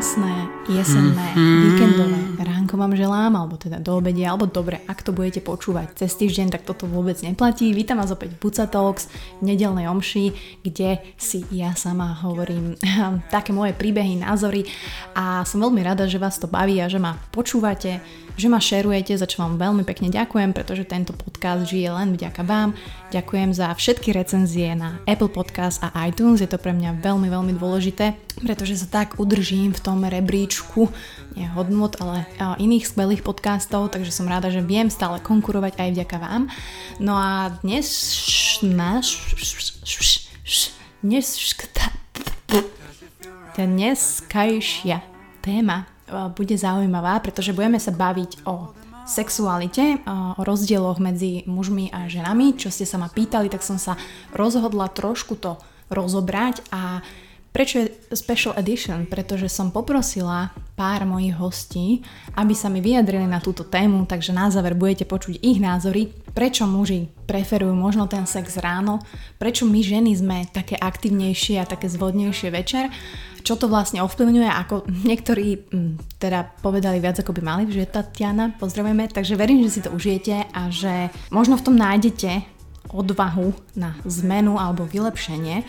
krásne jesenné mm-hmm. víkendové ránko vám želám, alebo teda do obede, alebo dobre, ak to budete počúvať cez týždeň, tak toto vôbec neplatí. Vítam vás opäť v Buca Talks, v nedelnej omši, kde si ja sama hovorím také moje príbehy, názory a som veľmi rada, že vás to baví a že ma počúvate, že ma šerujete, za čo vám veľmi pekne ďakujem, pretože tento podcast žije len vďaka vám. Ďakujem za všetky recenzie na Apple Podcast a iTunes, je to pre mňa veľmi, veľmi dôležité, pretože sa tak udržím v tom rebríčku, nie hodnot, ale iných skvelých podcastov, takže som rada, že viem stále konkurovať aj vďaka vám. No a dnes náš dnes dneskajšia téma bude zaujímavá, pretože budeme sa baviť o sexualite, o rozdieloch medzi mužmi a ženami. Čo ste sa ma pýtali, tak som sa rozhodla trošku to rozobrať a Prečo je special edition? Pretože som poprosila pár mojich hostí, aby sa mi vyjadrili na túto tému, takže na záver budete počuť ich názory, prečo muži preferujú možno ten sex ráno, prečo my ženy sme také aktívnejšie a také zvodnejšie večer, čo to vlastne ovplyvňuje, ako niektorí mm, teda povedali viac ako by mali, že Tatiana, pozdravujeme, takže verím, že si to užijete a že možno v tom nájdete odvahu na zmenu alebo vylepšenie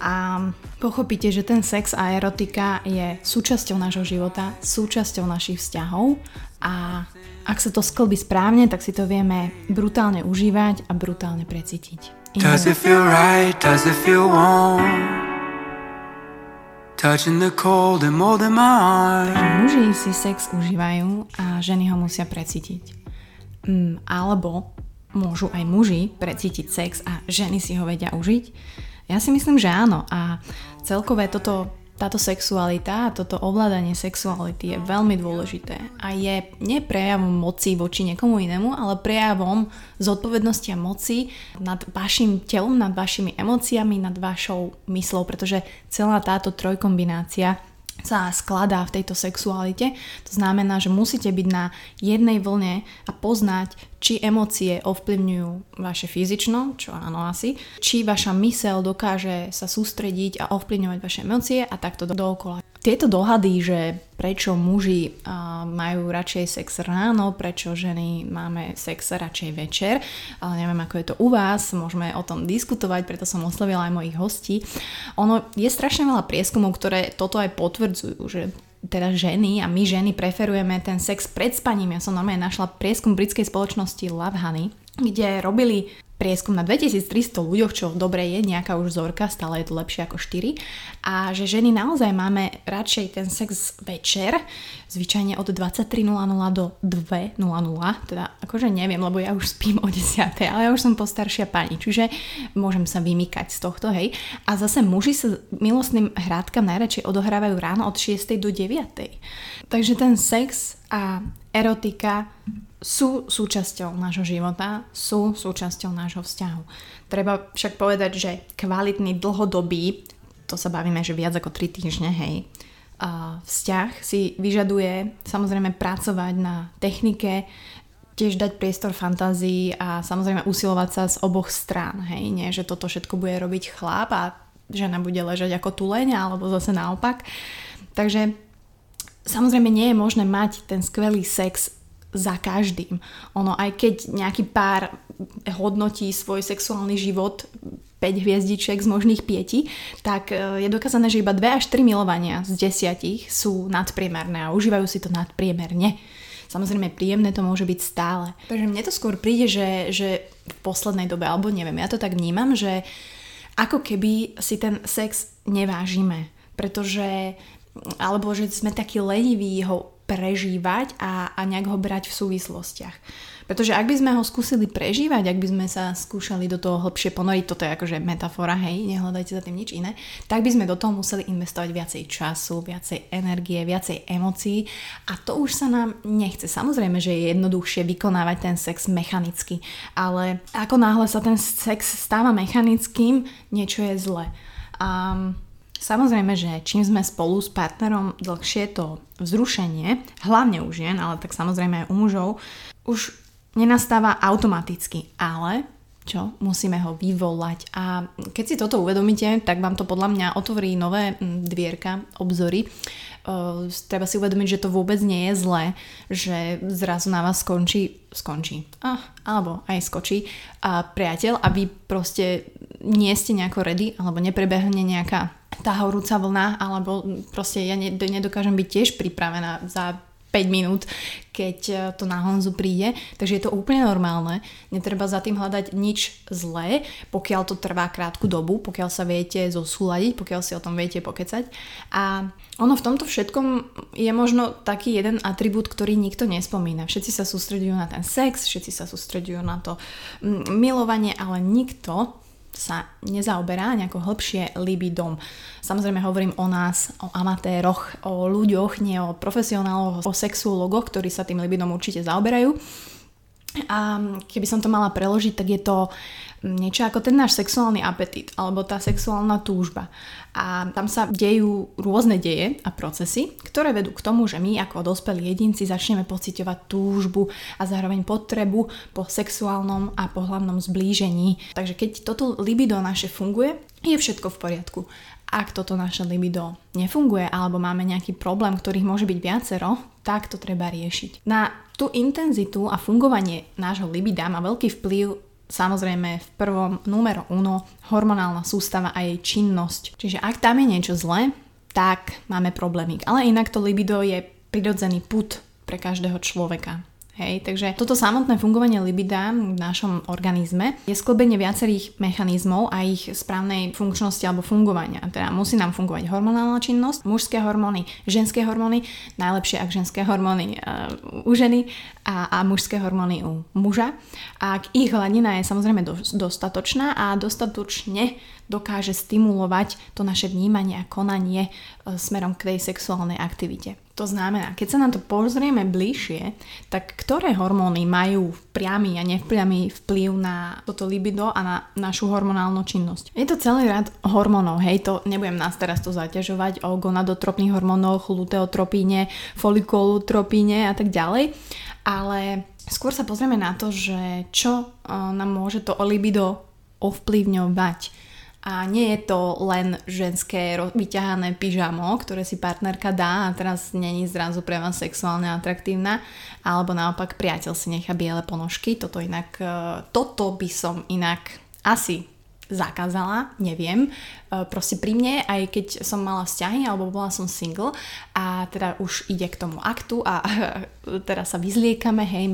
a pochopíte, že ten sex a erotika je súčasťou nášho života, súčasťou našich vzťahov a ak sa to sklbí správne, tak si to vieme brutálne užívať a brutálne precítiť. Does it feel right? Does it feel warm? Touching the cold and molding my arm. Muži si sex užívajú a ženy ho musia precítiť. Mm, alebo môžu aj muži precítiť sex a ženy si ho vedia užiť. Ja si myslím, že áno. A celkové toto, táto sexualita, toto ovládanie sexuality je veľmi dôležité. A je nie prejavom moci voči niekomu inému, ale prejavom zodpovednosti a moci nad vašim telom, nad vašimi emóciami, nad vašou myslou, pretože celá táto trojkombinácia sa skladá v tejto sexualite. To znamená, že musíte byť na jednej vlne a poznať, či emócie ovplyvňujú vaše fyzično, čo áno asi, či vaša mysel dokáže sa sústrediť a ovplyvňovať vaše emócie a takto dookola. Tieto dohady, že prečo muži majú radšej sex ráno, prečo ženy máme sex radšej večer, ale neviem ako je to u vás, môžeme o tom diskutovať, preto som oslovila aj mojich hostí. Ono je strašne veľa prieskumov, ktoré toto aj potvrdzujú, že teda ženy a my ženy preferujeme ten sex pred spaním. Ja som normálne našla prieskum britskej spoločnosti Love Honey, kde robili prieskum na 2300 ľuďoch, čo dobre je, nejaká už vzorka, stále je to lepšie ako 4. A že ženy naozaj máme radšej ten sex večer, zvyčajne od 23.00 do 2.00, teda akože neviem, lebo ja už spím o 10. ale ja už som postaršia pani, čiže môžem sa vymykať z tohto, hej. A zase muži sa milostným hrátkam najradšej odohrávajú ráno od 6. do 9. Takže ten sex a erotika sú súčasťou nášho života, sú súčasťou nášho vzťahu. Treba však povedať, že kvalitný dlhodobý, to sa bavíme, že viac ako 3 týždne, hej, vzťah si vyžaduje samozrejme pracovať na technike, tiež dať priestor fantázii a samozrejme usilovať sa z oboch strán, hej, nie, že toto všetko bude robiť chlap a žena bude ležať ako tuleň, alebo zase naopak. Takže samozrejme nie je možné mať ten skvelý sex za každým. Ono, aj keď nejaký pár hodnotí svoj sexuálny život 5 hviezdičiek z možných 5, tak e, je dokázané, že iba 2 až 3 milovania z 10 sú nadpriemerné a užívajú si to nadpriemerne. Samozrejme, príjemné to môže byť stále. Takže mne to skôr príde, že, že v poslednej dobe, alebo neviem, ja to tak vnímam, že ako keby si ten sex nevážime, pretože alebo že sme takí leniví ho prežívať a, a nejak ho brať v súvislostiach. Pretože ak by sme ho skúsili prežívať, ak by sme sa skúšali do toho hlbšie ponoriť, toto je akože metafora, hej, nehľadajte za tým nič iné, tak by sme do toho museli investovať viacej času, viacej energie, viacej emócií a to už sa nám nechce. Samozrejme, že je jednoduchšie vykonávať ten sex mechanicky, ale ako náhle sa ten sex stáva mechanickým, niečo je zle. Um, Samozrejme, že čím sme spolu s partnerom dlhšie to vzrušenie, hlavne u žien, ale tak samozrejme aj u mužov, už nenastáva automaticky, ale čo? Musíme ho vyvolať. A keď si toto uvedomíte, tak vám to podľa mňa otvorí nové dvierka, obzory uh, treba si uvedomiť, že to vôbec nie je zlé, že zrazu na vás skončí, skončí, ah, alebo aj skočí a priateľ a vy proste nie ste nejako ready, alebo neprebehne nejaká tá horúca vlna, alebo proste ja nedokážem byť tiež pripravená za 5 minút, keď e, to na Honzu príde. Takže je to úplne normálne. Netreba za tým hľadať nič zlé, pokiaľ to trvá krátku dobu, pokiaľ sa viete zosúľadiť, pokiaľ si o tom viete pokecať. A ono v tomto všetkom je možno taký jeden atribút, ktorý nikto nespomína. Všetci sa sústredujú na ten sex, všetci sa sústredujú na to milovanie, ale nikto sa nezaoberá nejako hĺbšie libidom. Samozrejme hovorím o nás, o amatéroch, o ľuďoch, nie o profesionáloch, o sexuologoch, ktorí sa tým libidom určite zaoberajú. A keby som to mala preložiť, tak je to niečo ako ten náš sexuálny apetít alebo tá sexuálna túžba. A tam sa dejú rôzne deje a procesy, ktoré vedú k tomu, že my ako dospelí jedinci začneme pociťovať túžbu a zároveň potrebu po sexuálnom a pohlavnom zblížení. Takže keď toto libido naše funguje, je všetko v poriadku. Ak toto naše libido nefunguje alebo máme nejaký problém, ktorých môže byť viacero, tak to treba riešiť. Na tú intenzitu a fungovanie nášho libida má veľký vplyv samozrejme v prvom numero uno hormonálna sústava a jej činnosť. Čiže ak tam je niečo zlé, tak máme problémik. Ale inak to libido je prirodzený put pre každého človeka. Hej, takže toto samotné fungovanie libida v našom organizme je sklbenie viacerých mechanizmov a ich správnej funkčnosti alebo fungovania. Teda musí nám fungovať hormonálna činnosť, mužské hormóny, ženské hormóny, najlepšie ak ženské hormóny uh, u ženy a, a mužské hormóny u muža. Ak ich hladina je samozrejme do, dostatočná a dostatočne dokáže stimulovať to naše vnímanie a konanie uh, smerom k tej sexuálnej aktivite. To znamená, keď sa na to pozrieme bližšie, tak ktoré hormóny majú priamy a nepriamy vplyv na toto libido a na našu hormonálnu činnosť? Je to celý rad hormónov, hej, to nebudem nás teraz to zaťažovať o gonadotropných hormónoch, luteotropíne, folikulotropíne a tak ďalej, ale skôr sa pozrieme na to, že čo eh, nám môže to libido ovplyvňovať a nie je to len ženské vyťahané pyžamo, ktoré si partnerka dá a teraz není zrazu pre vás sexuálne atraktívna, alebo naopak priateľ si nechá biele ponožky. Toto inak, e, toto by som inak asi zakázala, neviem. E, proste pri mne, aj keď som mala vzťahy alebo bola som single a teda už ide k tomu aktu a teraz sa vyzliekame, hej,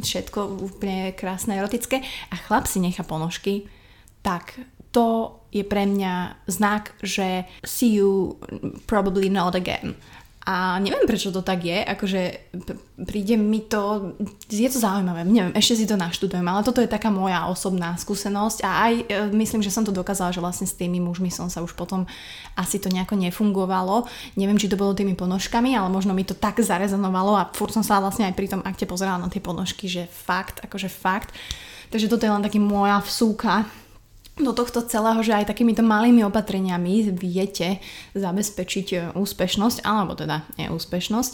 všetko úplne krásne, erotické a chlap si nechá ponožky, tak to je pre mňa znak, že see you probably not again. A neviem, prečo to tak je, akože príde mi to, je to zaujímavé, neviem, ešte si to naštudujem, ale toto je taká moja osobná skúsenosť a aj e, myslím, že som to dokázala, že vlastne s tými mužmi som sa už potom asi to nejako nefungovalo. Neviem, či to bolo tými ponožkami, ale možno mi to tak zarezonovalo a furt som sa vlastne aj pri tom akte pozerala na tie ponožky, že fakt, akože fakt. Takže toto je len taký moja vsúka do tohto celého, že aj takýmito malými opatreniami viete zabezpečiť e, úspešnosť, alebo teda neúspešnosť.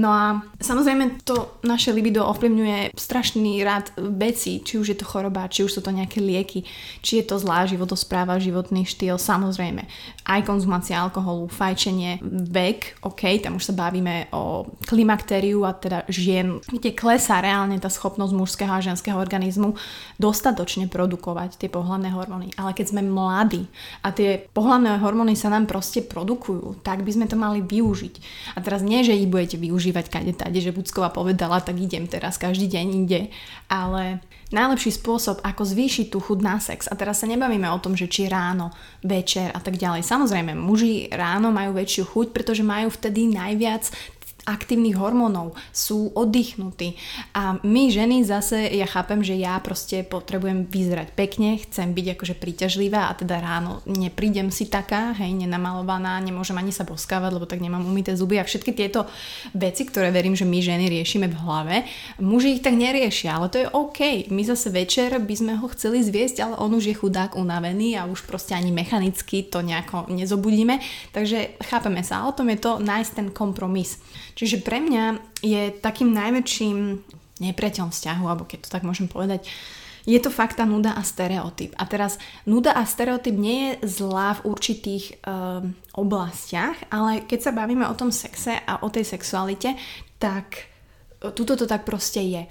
No a samozrejme to naše libido ovplyvňuje strašný rád vecí, či už je to choroba, či už sú to nejaké lieky, či je to zlá životospráva, životný štýl, samozrejme. Aj konzumácia alkoholu, fajčenie, vek, ok, tam už sa bavíme o klimaktériu a teda žien, kde klesá reálne tá schopnosť mužského a ženského organizmu dostatočne produkovať tie pohľadné hormóny hormóny, ale keď sme mladí a tie pohľadné hormóny sa nám proste produkujú, tak by sme to mali využiť. A teraz nie, že ich budete využívať kade tade, že Bucková povedala, tak idem teraz každý deň ide, ale najlepší spôsob, ako zvýšiť tú chuť na sex. A teraz sa nebavíme o tom, že či ráno, večer a tak ďalej. Samozrejme, muži ráno majú väčšiu chuť, pretože majú vtedy najviac aktívnych hormónov, sú oddychnutí. A my ženy zase, ja chápem, že ja proste potrebujem vyzerať pekne, chcem byť akože príťažlivá a teda ráno neprídem si taká, hej, nenamalovaná, nemôžem ani sa boskávať, lebo tak nemám umité zuby a všetky tieto veci, ktoré verím, že my ženy riešime v hlave, muži ich tak neriešia, ale to je OK. My zase večer by sme ho chceli zviesť, ale on už je chudák unavený a už proste ani mechanicky to nejako nezobudíme. Takže chápeme sa, o tom je to nájsť ten kompromis. Čiže pre mňa je takým najväčším nepriateľom vzťahu, alebo keď to tak môžem povedať, je to fakt tá nuda a stereotyp. A teraz nuda a stereotyp nie je zlá v určitých um, oblastiach, ale keď sa bavíme o tom sexe a o tej sexualite, tak tuto to tak proste je.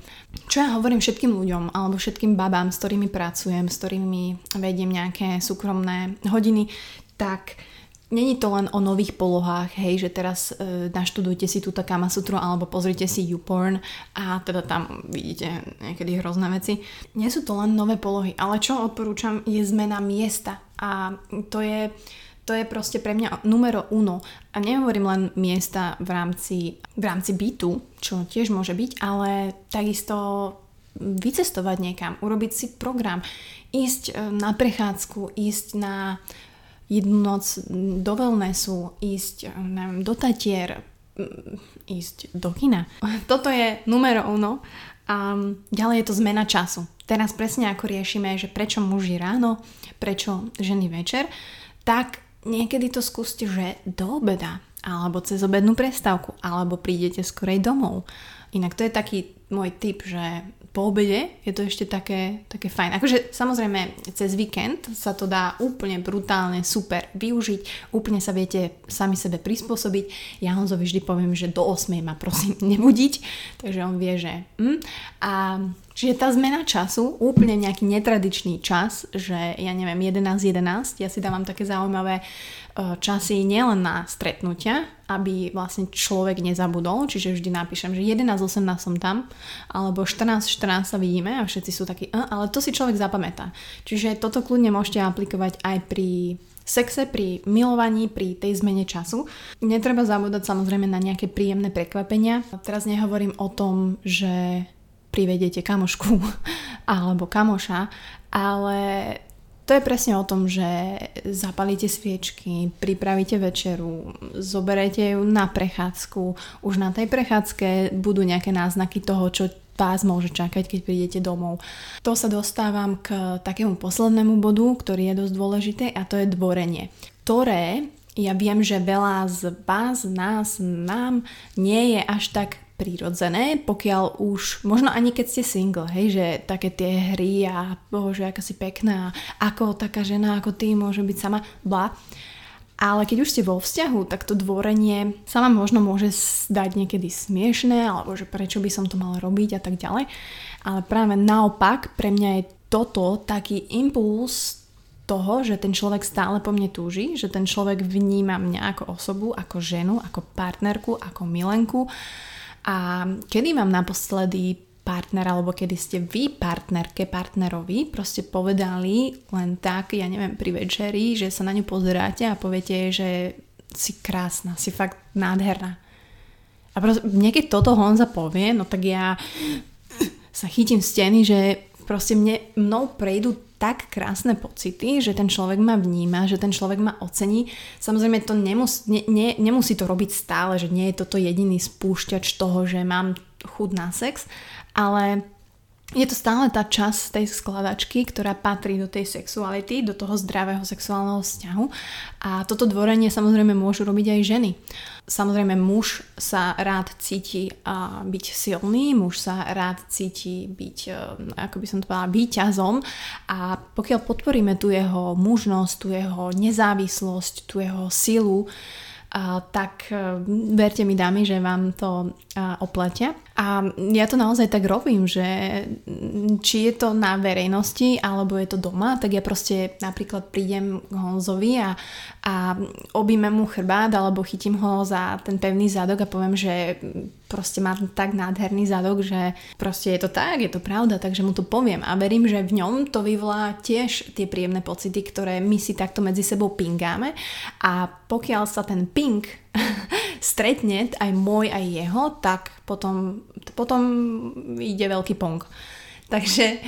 Čo ja hovorím všetkým ľuďom alebo všetkým babám, s ktorými pracujem, s ktorými vediem nejaké súkromné hodiny, tak Není to len o nových polohách, hej, že teraz e, naštudujte si túto Kama Sutru alebo pozrite si YouPorn a teda tam vidíte niekedy hrozné veci. Nie sú to len nové polohy, ale čo odporúčam je zmena miesta a to je, to je proste pre mňa numero uno. A nehovorím len miesta v rámci, v rámci bytu, čo tiež môže byť, ale takisto vycestovať niekam, urobiť si program, ísť e, na prechádzku, ísť na jednu noc do wellnessu, ísť neviem, do Tatier, ísť do kina. Toto je numero uno. A ďalej je to zmena času. Teraz presne ako riešime, že prečo muži ráno, prečo ženy večer, tak niekedy to skúste, že do obeda, alebo cez obednú prestávku, alebo prídete skorej domov. Inak to je taký môj tip, že po obede je to ešte také, také fajn. Akože samozrejme cez víkend sa to dá úplne brutálne super využiť, úplne sa viete sami sebe prispôsobiť. Ja Honzovi vždy poviem, že do 8 ma prosím nebudiť, takže on vie, že hm. A Čiže tá zmena času, úplne nejaký netradičný čas, že ja neviem, 11.11, ja si dávam také zaujímavé E, časy nielen na stretnutia, aby vlastne človek nezabudol, čiže vždy napíšem, že 11.18 som tam, alebo 14.14 sa vidíme a všetci sú takí, ale to si človek zapamätá. Čiže toto kľudne môžete aplikovať aj pri sexe, pri milovaní, pri tej zmene času. Netreba zabúdať samozrejme na nejaké príjemné prekvapenia. Teraz nehovorím o tom, že privedete kamošku alebo kamoša, ale to je presne o tom, že zapalíte sviečky, pripravíte večeru, zoberete ju na prechádzku. Už na tej prechádzke budú nejaké náznaky toho, čo vás môže čakať, keď prídete domov. To sa dostávam k takému poslednému bodu, ktorý je dosť dôležité a to je dvorenie. Ktoré ja viem, že veľa z vás, nás, nám nie je až tak prírodzené, pokiaľ už, možno ani keď ste single, hej, že také tie hry a bože, aká si pekná, ako taká žena ako ty môže byť sama, bla. Ale keď už ste vo vzťahu, tak to dvorenie sa vám možno môže zdať niekedy smiešné, alebo že prečo by som to mala robiť a tak ďalej. Ale práve naopak, pre mňa je toto taký impuls toho, že ten človek stále po mne túži, že ten človek vníma mňa ako osobu, ako ženu, ako partnerku, ako milenku a kedy vám naposledy partner, alebo kedy ste vy partnerke, partnerovi proste povedali len tak, ja neviem, pri večeri, že sa na ňu pozeráte a poviete, že si krásna, si fakt nádherná. A proste, niekedy toto Honza povie, no tak ja sa chytím steny, že proste mne, mnou prejdú tak krásne pocity, že ten človek ma vníma, že ten človek ma ocení. Samozrejme to nemus, ne, ne, nemusí to robiť stále, že nie je toto jediný spúšťač toho, že mám chud na sex, ale je to stále tá časť tej skladačky, ktorá patrí do tej sexuality, do toho zdravého sexuálneho vzťahu. A toto dvorenie samozrejme môžu robiť aj ženy. Samozrejme muž sa rád cíti byť silný, muž sa rád cíti byť, e, ako by som to povedala, výťazom a pokiaľ podporíme tu jeho mužnosť, tu jeho nezávislosť, tu jeho silu, tak e, verte mi dámy, že vám to a, opletia. A ja to naozaj tak robím, že či je to na verejnosti alebo je to doma, tak ja proste napríklad prídem k Honzovi a, a objíme mu chrbát alebo chytím ho za ten pevný zadok a poviem, že proste má tak nádherný zadok, že proste je to tak, je to pravda, takže mu to poviem a verím, že v ňom to vyvolá tiež tie príjemné pocity, ktoré my si takto medzi sebou pingáme a pokiaľ sa ten ping stretne aj môj, aj jeho, tak potom, potom ide veľký pong. Takže,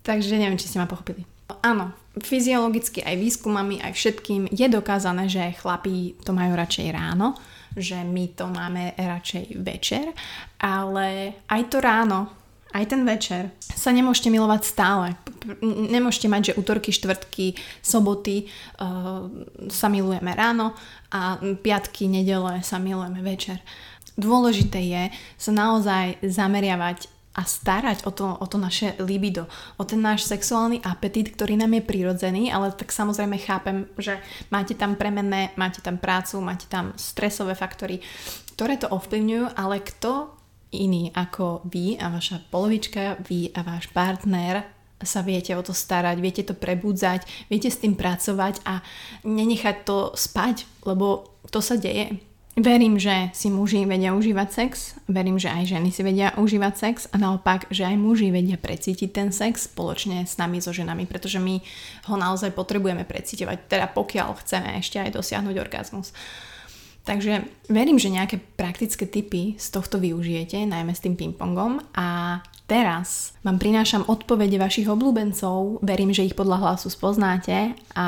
takže neviem, či ste ma pochopili. Áno, fyziologicky aj výskumami, aj všetkým je dokázané, že chlapí to majú radšej ráno, že my to máme radšej večer, ale aj to ráno, aj ten večer sa nemôžete milovať stále. Nemôžete mať, že útorky, štvrtky, soboty uh, sa milujeme ráno a piatky, nedele sa milujeme večer. Dôležité je sa naozaj zameriavať a starať o to, o to naše libido, o ten náš sexuálny apetít, ktorý nám je prirodzený, ale tak samozrejme chápem, že máte tam premenné, máte tam prácu, máte tam stresové faktory, ktoré to ovplyvňujú, ale kto iný ako vy a vaša polovička, vy a váš partner sa viete o to starať, viete to prebudzať, viete s tým pracovať a nenechať to spať, lebo to sa deje. Verím, že si muži vedia užívať sex, verím, že aj ženy si vedia užívať sex a naopak, že aj muži vedia precítiť ten sex spoločne s nami, so ženami, pretože my ho naozaj potrebujeme precítovať, teda pokiaľ chceme ešte aj dosiahnuť orgazmus. Takže verím, že nejaké praktické tipy z tohto využijete, najmä s tým pingpongom a teraz vám prinášam odpovede vašich obľúbencov, verím, že ich podľa hlasu spoznáte a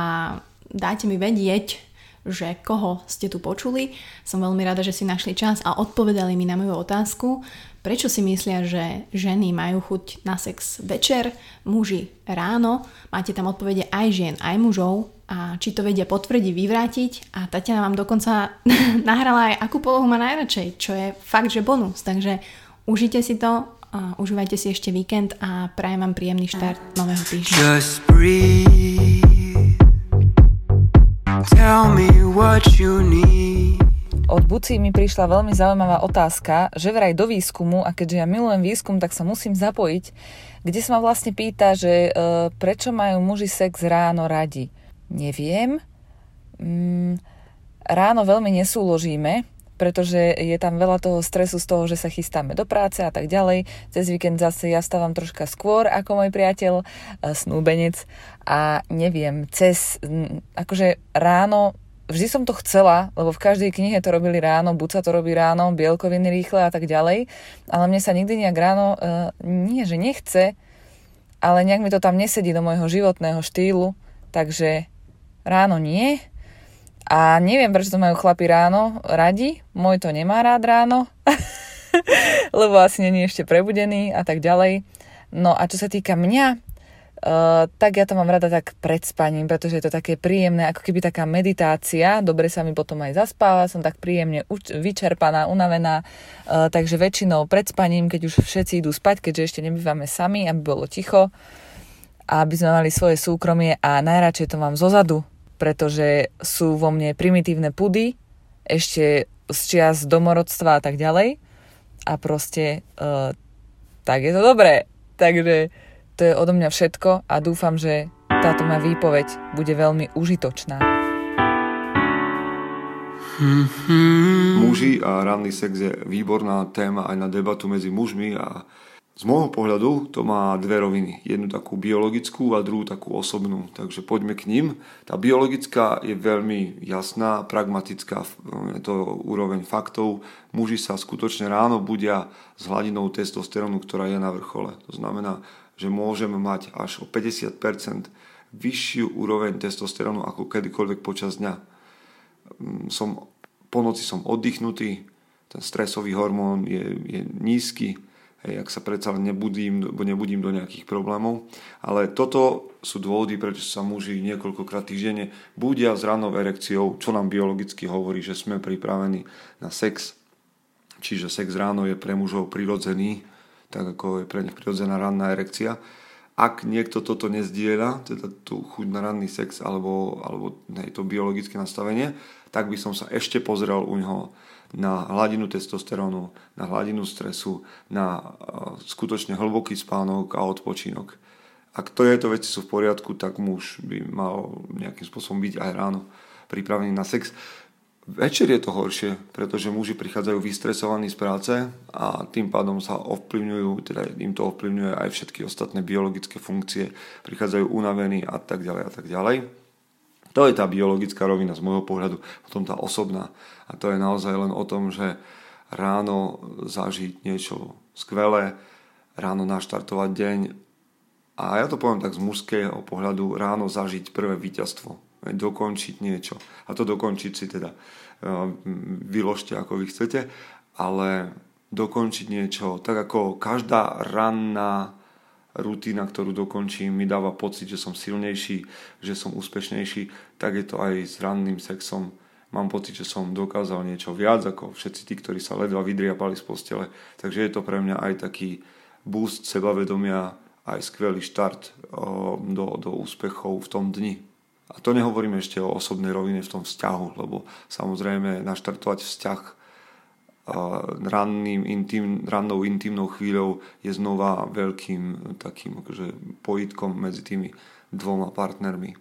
dáte mi vedieť, že koho ste tu počuli. Som veľmi rada, že si našli čas a odpovedali mi na moju otázku, prečo si myslia, že ženy majú chuť na sex večer, muži ráno. Máte tam odpovede aj žien, aj mužov a či to vedia potvrdiť, vyvrátiť a Tatiana vám dokonca nahrala aj akú polohu má najradšej, čo je fakt, že bonus. Takže užite si to, a užívajte si ešte víkend a prajem vám príjemný štart nového týždňa. Just breathe. Tell me what you need. Od Buci mi prišla veľmi zaujímavá otázka, že vraj do výskumu, a keďže ja milujem výskum, tak sa musím zapojiť, kde sa ma vlastne pýta, že e, prečo majú muži sex ráno radi. Neviem. Mm, ráno veľmi nesúložíme, pretože je tam veľa toho stresu z toho, že sa chystáme do práce a tak ďalej. Cez víkend zase ja stávam troška skôr ako môj priateľ, e, snúbenec. A neviem, cez, akože ráno vždy som to chcela, lebo v každej knihe to robili ráno, buď sa to robí ráno, bielkoviny rýchle a tak ďalej, ale mne sa nikdy nejak ráno, uh, nie že nechce, ale nejak mi to tam nesedí do môjho životného štýlu, takže ráno nie, a neviem, prečo to majú chlapi ráno radi. Môj to nemá rád ráno, lebo asi není ešte prebudený a tak ďalej. No a čo sa týka mňa, Uh, tak ja to mám rada tak pred spaním, pretože je to také príjemné, ako keby taká meditácia, dobre sa mi potom aj zaspáva, som tak príjemne uč- vyčerpaná, unavená, uh, takže väčšinou pred spaním, keď už všetci idú spať, keďže ešte nebývame sami, aby bolo ticho, aby sme mali svoje súkromie a najradšej to mám zozadu, pretože sú vo mne primitívne pudy, ešte z čias domorodstva a tak ďalej. A proste uh, tak je to dobré. Takže to je odo mňa všetko a dúfam, že táto moja výpoveď bude veľmi užitočná. Muži a ranný sex je výborná téma aj na debatu medzi mužmi a z môjho pohľadu to má dve roviny. Jednu takú biologickú a druhú takú osobnú. Takže poďme k ním. Tá biologická je veľmi jasná, pragmatická. Je to úroveň faktov. Muži sa skutočne ráno budia s hladinou testosterónu, ktorá je na vrchole. To znamená, že môžeme mať až o 50% vyššiu úroveň testosterónu ako kedykoľvek počas dňa. Mm, som, po noci som oddychnutý, ten stresový hormón je, je nízky, hej, ak sa predsa nebudím, nebudím do nejakých problémov. Ale toto sú dôvody, prečo sa muži niekoľkokrát týždenne budia s ranou erekciou, čo nám biologicky hovorí, že sme pripravení na sex. Čiže sex ráno je pre mužov prirodzený, tak ako je pre nich prirodzená ranná erekcia. Ak niekto toto nezdieľa, teda tú chuť na ranný sex alebo, alebo hej, to biologické nastavenie, tak by som sa ešte pozrel u neho na hladinu testosterónu, na hladinu stresu, na skutočne hlboký spánok a odpočinok. Ak to je to veci sú v poriadku, tak muž by mal nejakým spôsobom byť aj ráno pripravený na sex. Večer je to horšie, pretože muži prichádzajú vystresovaní z práce a tým pádom sa ovplyvňujú, teda im to ovplyvňuje aj všetky ostatné biologické funkcie, prichádzajú unavení a tak ďalej a tak ďalej. To je tá biologická rovina z môjho pohľadu, potom tá osobná. A to je naozaj len o tom, že ráno zažiť niečo skvelé, ráno naštartovať deň a ja to poviem tak z mužského pohľadu, ráno zažiť prvé víťazstvo, dokončiť niečo. A to dokončiť si teda e, vyložte ako vy chcete, ale dokončiť niečo, tak ako každá ranná rutina, ktorú dokončím, mi dáva pocit, že som silnejší, že som úspešnejší, tak je to aj s ranným sexom. Mám pocit, že som dokázal niečo viac ako všetci tí, ktorí sa ledva vydriapali z postele. Takže je to pre mňa aj taký boost sebavedomia, aj skvelý štart do, do úspechov v tom dni. A to nehovoríme ešte o osobnej rovine v tom vzťahu, lebo samozrejme naštartovať vzťah ranným, intim, rannou intimnou chvíľou je znova veľkým takým akože pojitkom medzi tými dvoma partnermi.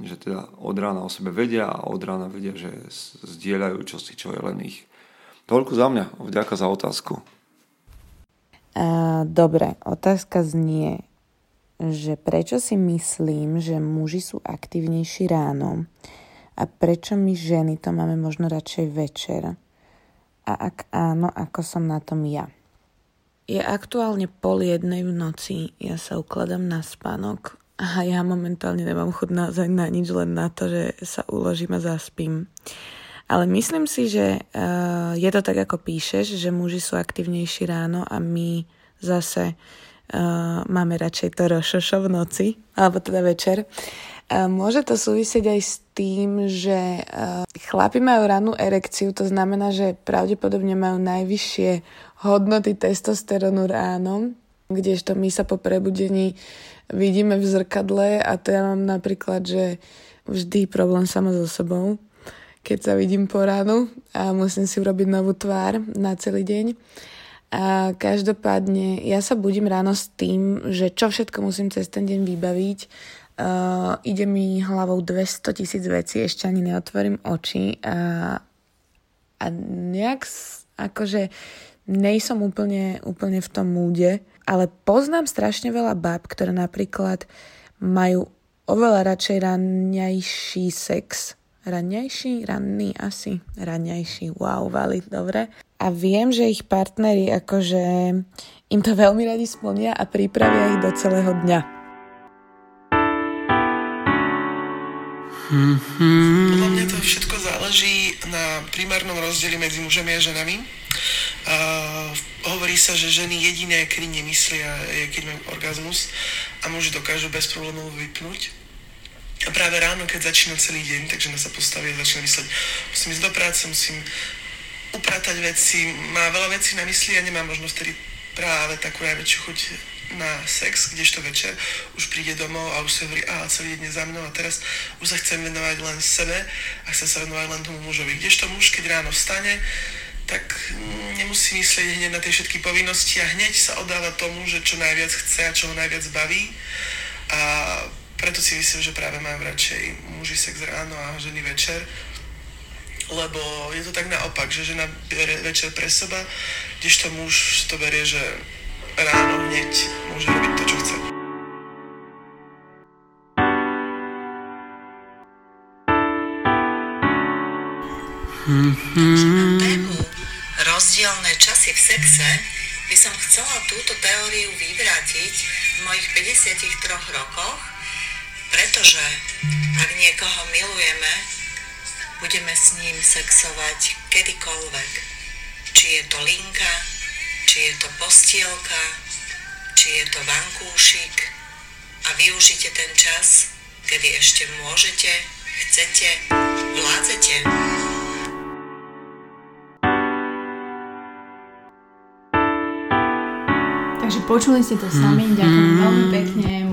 Že teda od rána o sebe vedia a od rána vedia, že zdieľajú čosi, čo je len ich. Toľko za mňa. Vďaka za otázku. A, dobre, otázka znie, že prečo si myslím, že muži sú aktívnejší ráno a prečo my ženy to máme možno radšej večer a ak áno, ako som na tom ja. Je aktuálne pol jednej v noci, ja sa ukladám na spánok a ja momentálne nemám chud naozaj na nič, len na to, že sa uložím a zaspím. Ale myslím si, že uh, je to tak, ako píšeš, že muži sú aktívnejší ráno a my zase uh, máme radšej to rošošo v noci, alebo teda večer. Uh, môže to súvisieť aj s tým, že uh, chlapi majú ranú erekciu, to znamená, že pravdepodobne majú najvyššie hodnoty testosterónu ráno, kdežto my sa po prebudení vidíme v zrkadle a to ja mám napríklad, že vždy problém sama so sebou, keď sa vidím po ránu a musím si urobiť novú tvár na celý deň. A každopádne ja sa budím ráno s tým, že čo všetko musím cez ten deň vybaviť Uh, ide mi hlavou 200 tisíc vecí, ešte ani neotvorím oči a, a nejak akože nejsom úplne, úplne v tom múde, ale poznám strašne veľa bab, ktoré napríklad majú oveľa radšej ranňajší sex. Ranňajší? Ranný asi. Ranňajší. Wow, vali, dobre. A viem, že ich partneri akože im to veľmi radi splnia a pripravia ich do celého dňa. Mm-hmm. Podľa mňa to všetko záleží na primárnom rozdieli medzi mužami a ženami. Uh, hovorí sa, že ženy jediné, kedy nemyslia, je keď majú orgazmus a muži dokážu bez problémov vypnúť. A práve ráno, keď začína celý deň, takže žena sa postaví a začína mysleť, musím ísť do práce, musím upratať veci, má veľa vecí na mysli a nemá možnosť tedy práve takú najväčšiu chuť na sex, kdežto večer už príde domov a už sa hovorí, a celý deň za mnou a teraz už sa chcem venovať len sebe a chcem sa venovať len tomu mužovi. Kdežto muž, keď ráno vstane, tak nemusí myslieť hneď na tie všetky povinnosti a hneď sa oddáva tomu, že čo najviac chce a čo ho najviac baví. A preto si myslím, že práve majú radšej muži sex ráno a ženy večer, lebo je to tak naopak, že žena berie večer pre seba, kdežto muž to berie, že ráno hneď môže robiť to, čo chce. Na tému rozdielne časy v sexe by som chcela túto teóriu vyvrátiť v mojich 53 rokoch, pretože ak niekoho milujeme, budeme s ním sexovať kedykoľvek. Či je to linka, či je to postielka, či je to vankúšik a využite ten čas, kedy ešte môžete, chcete, vládzete. Takže počuli ste to sami, ďakujem veľmi pekne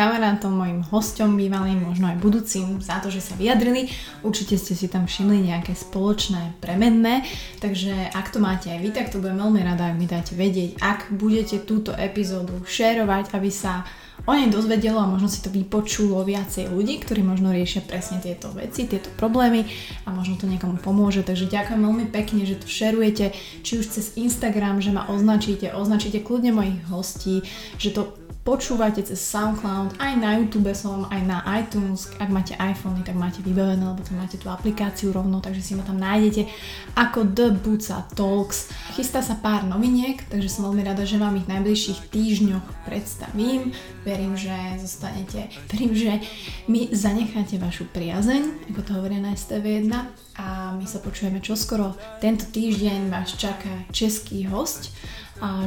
kamarátom, mojim hosťom bývalým, možno aj budúcim za to, že sa vyjadrili. Určite ste si tam všimli nejaké spoločné premenné, takže ak to máte aj vy, tak to budem veľmi rada, ak mi dáte vedieť, ak budete túto epizódu šerovať, aby sa o nej dozvedelo a možno si to vypočulo viacej ľudí, ktorí možno riešia presne tieto veci, tieto problémy a možno to niekomu pomôže. Takže ďakujem veľmi pekne, že to šerujete, či už cez Instagram, že ma označíte, označíte kľudne mojich hostí, že to počúvate cez SoundCloud, aj na YouTube som, aj na iTunes, ak máte iPhone, tak máte vybavené, lebo tam máte tú aplikáciu rovno, takže si ma tam nájdete ako The Buca Talks. Chystá sa pár noviniek, takže som veľmi rada, že vám ich v najbližších týždňoch predstavím. Verím, že zostanete, verím, že mi zanecháte vašu priazeň, ako to hovorí na STV1 a my sa počujeme čoskoro. Tento týždeň vás čaká český host,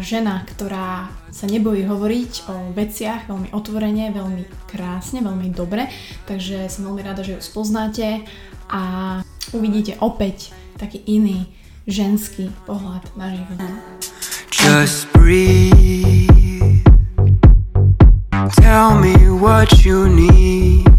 žena, ktorá sa nebojí hovoriť o veciach veľmi otvorene, veľmi krásne, veľmi dobre, takže som veľmi rada, že ju spoznáte a uvidíte opäť taký iný ženský pohľad na život. Just breathe. Tell me what you need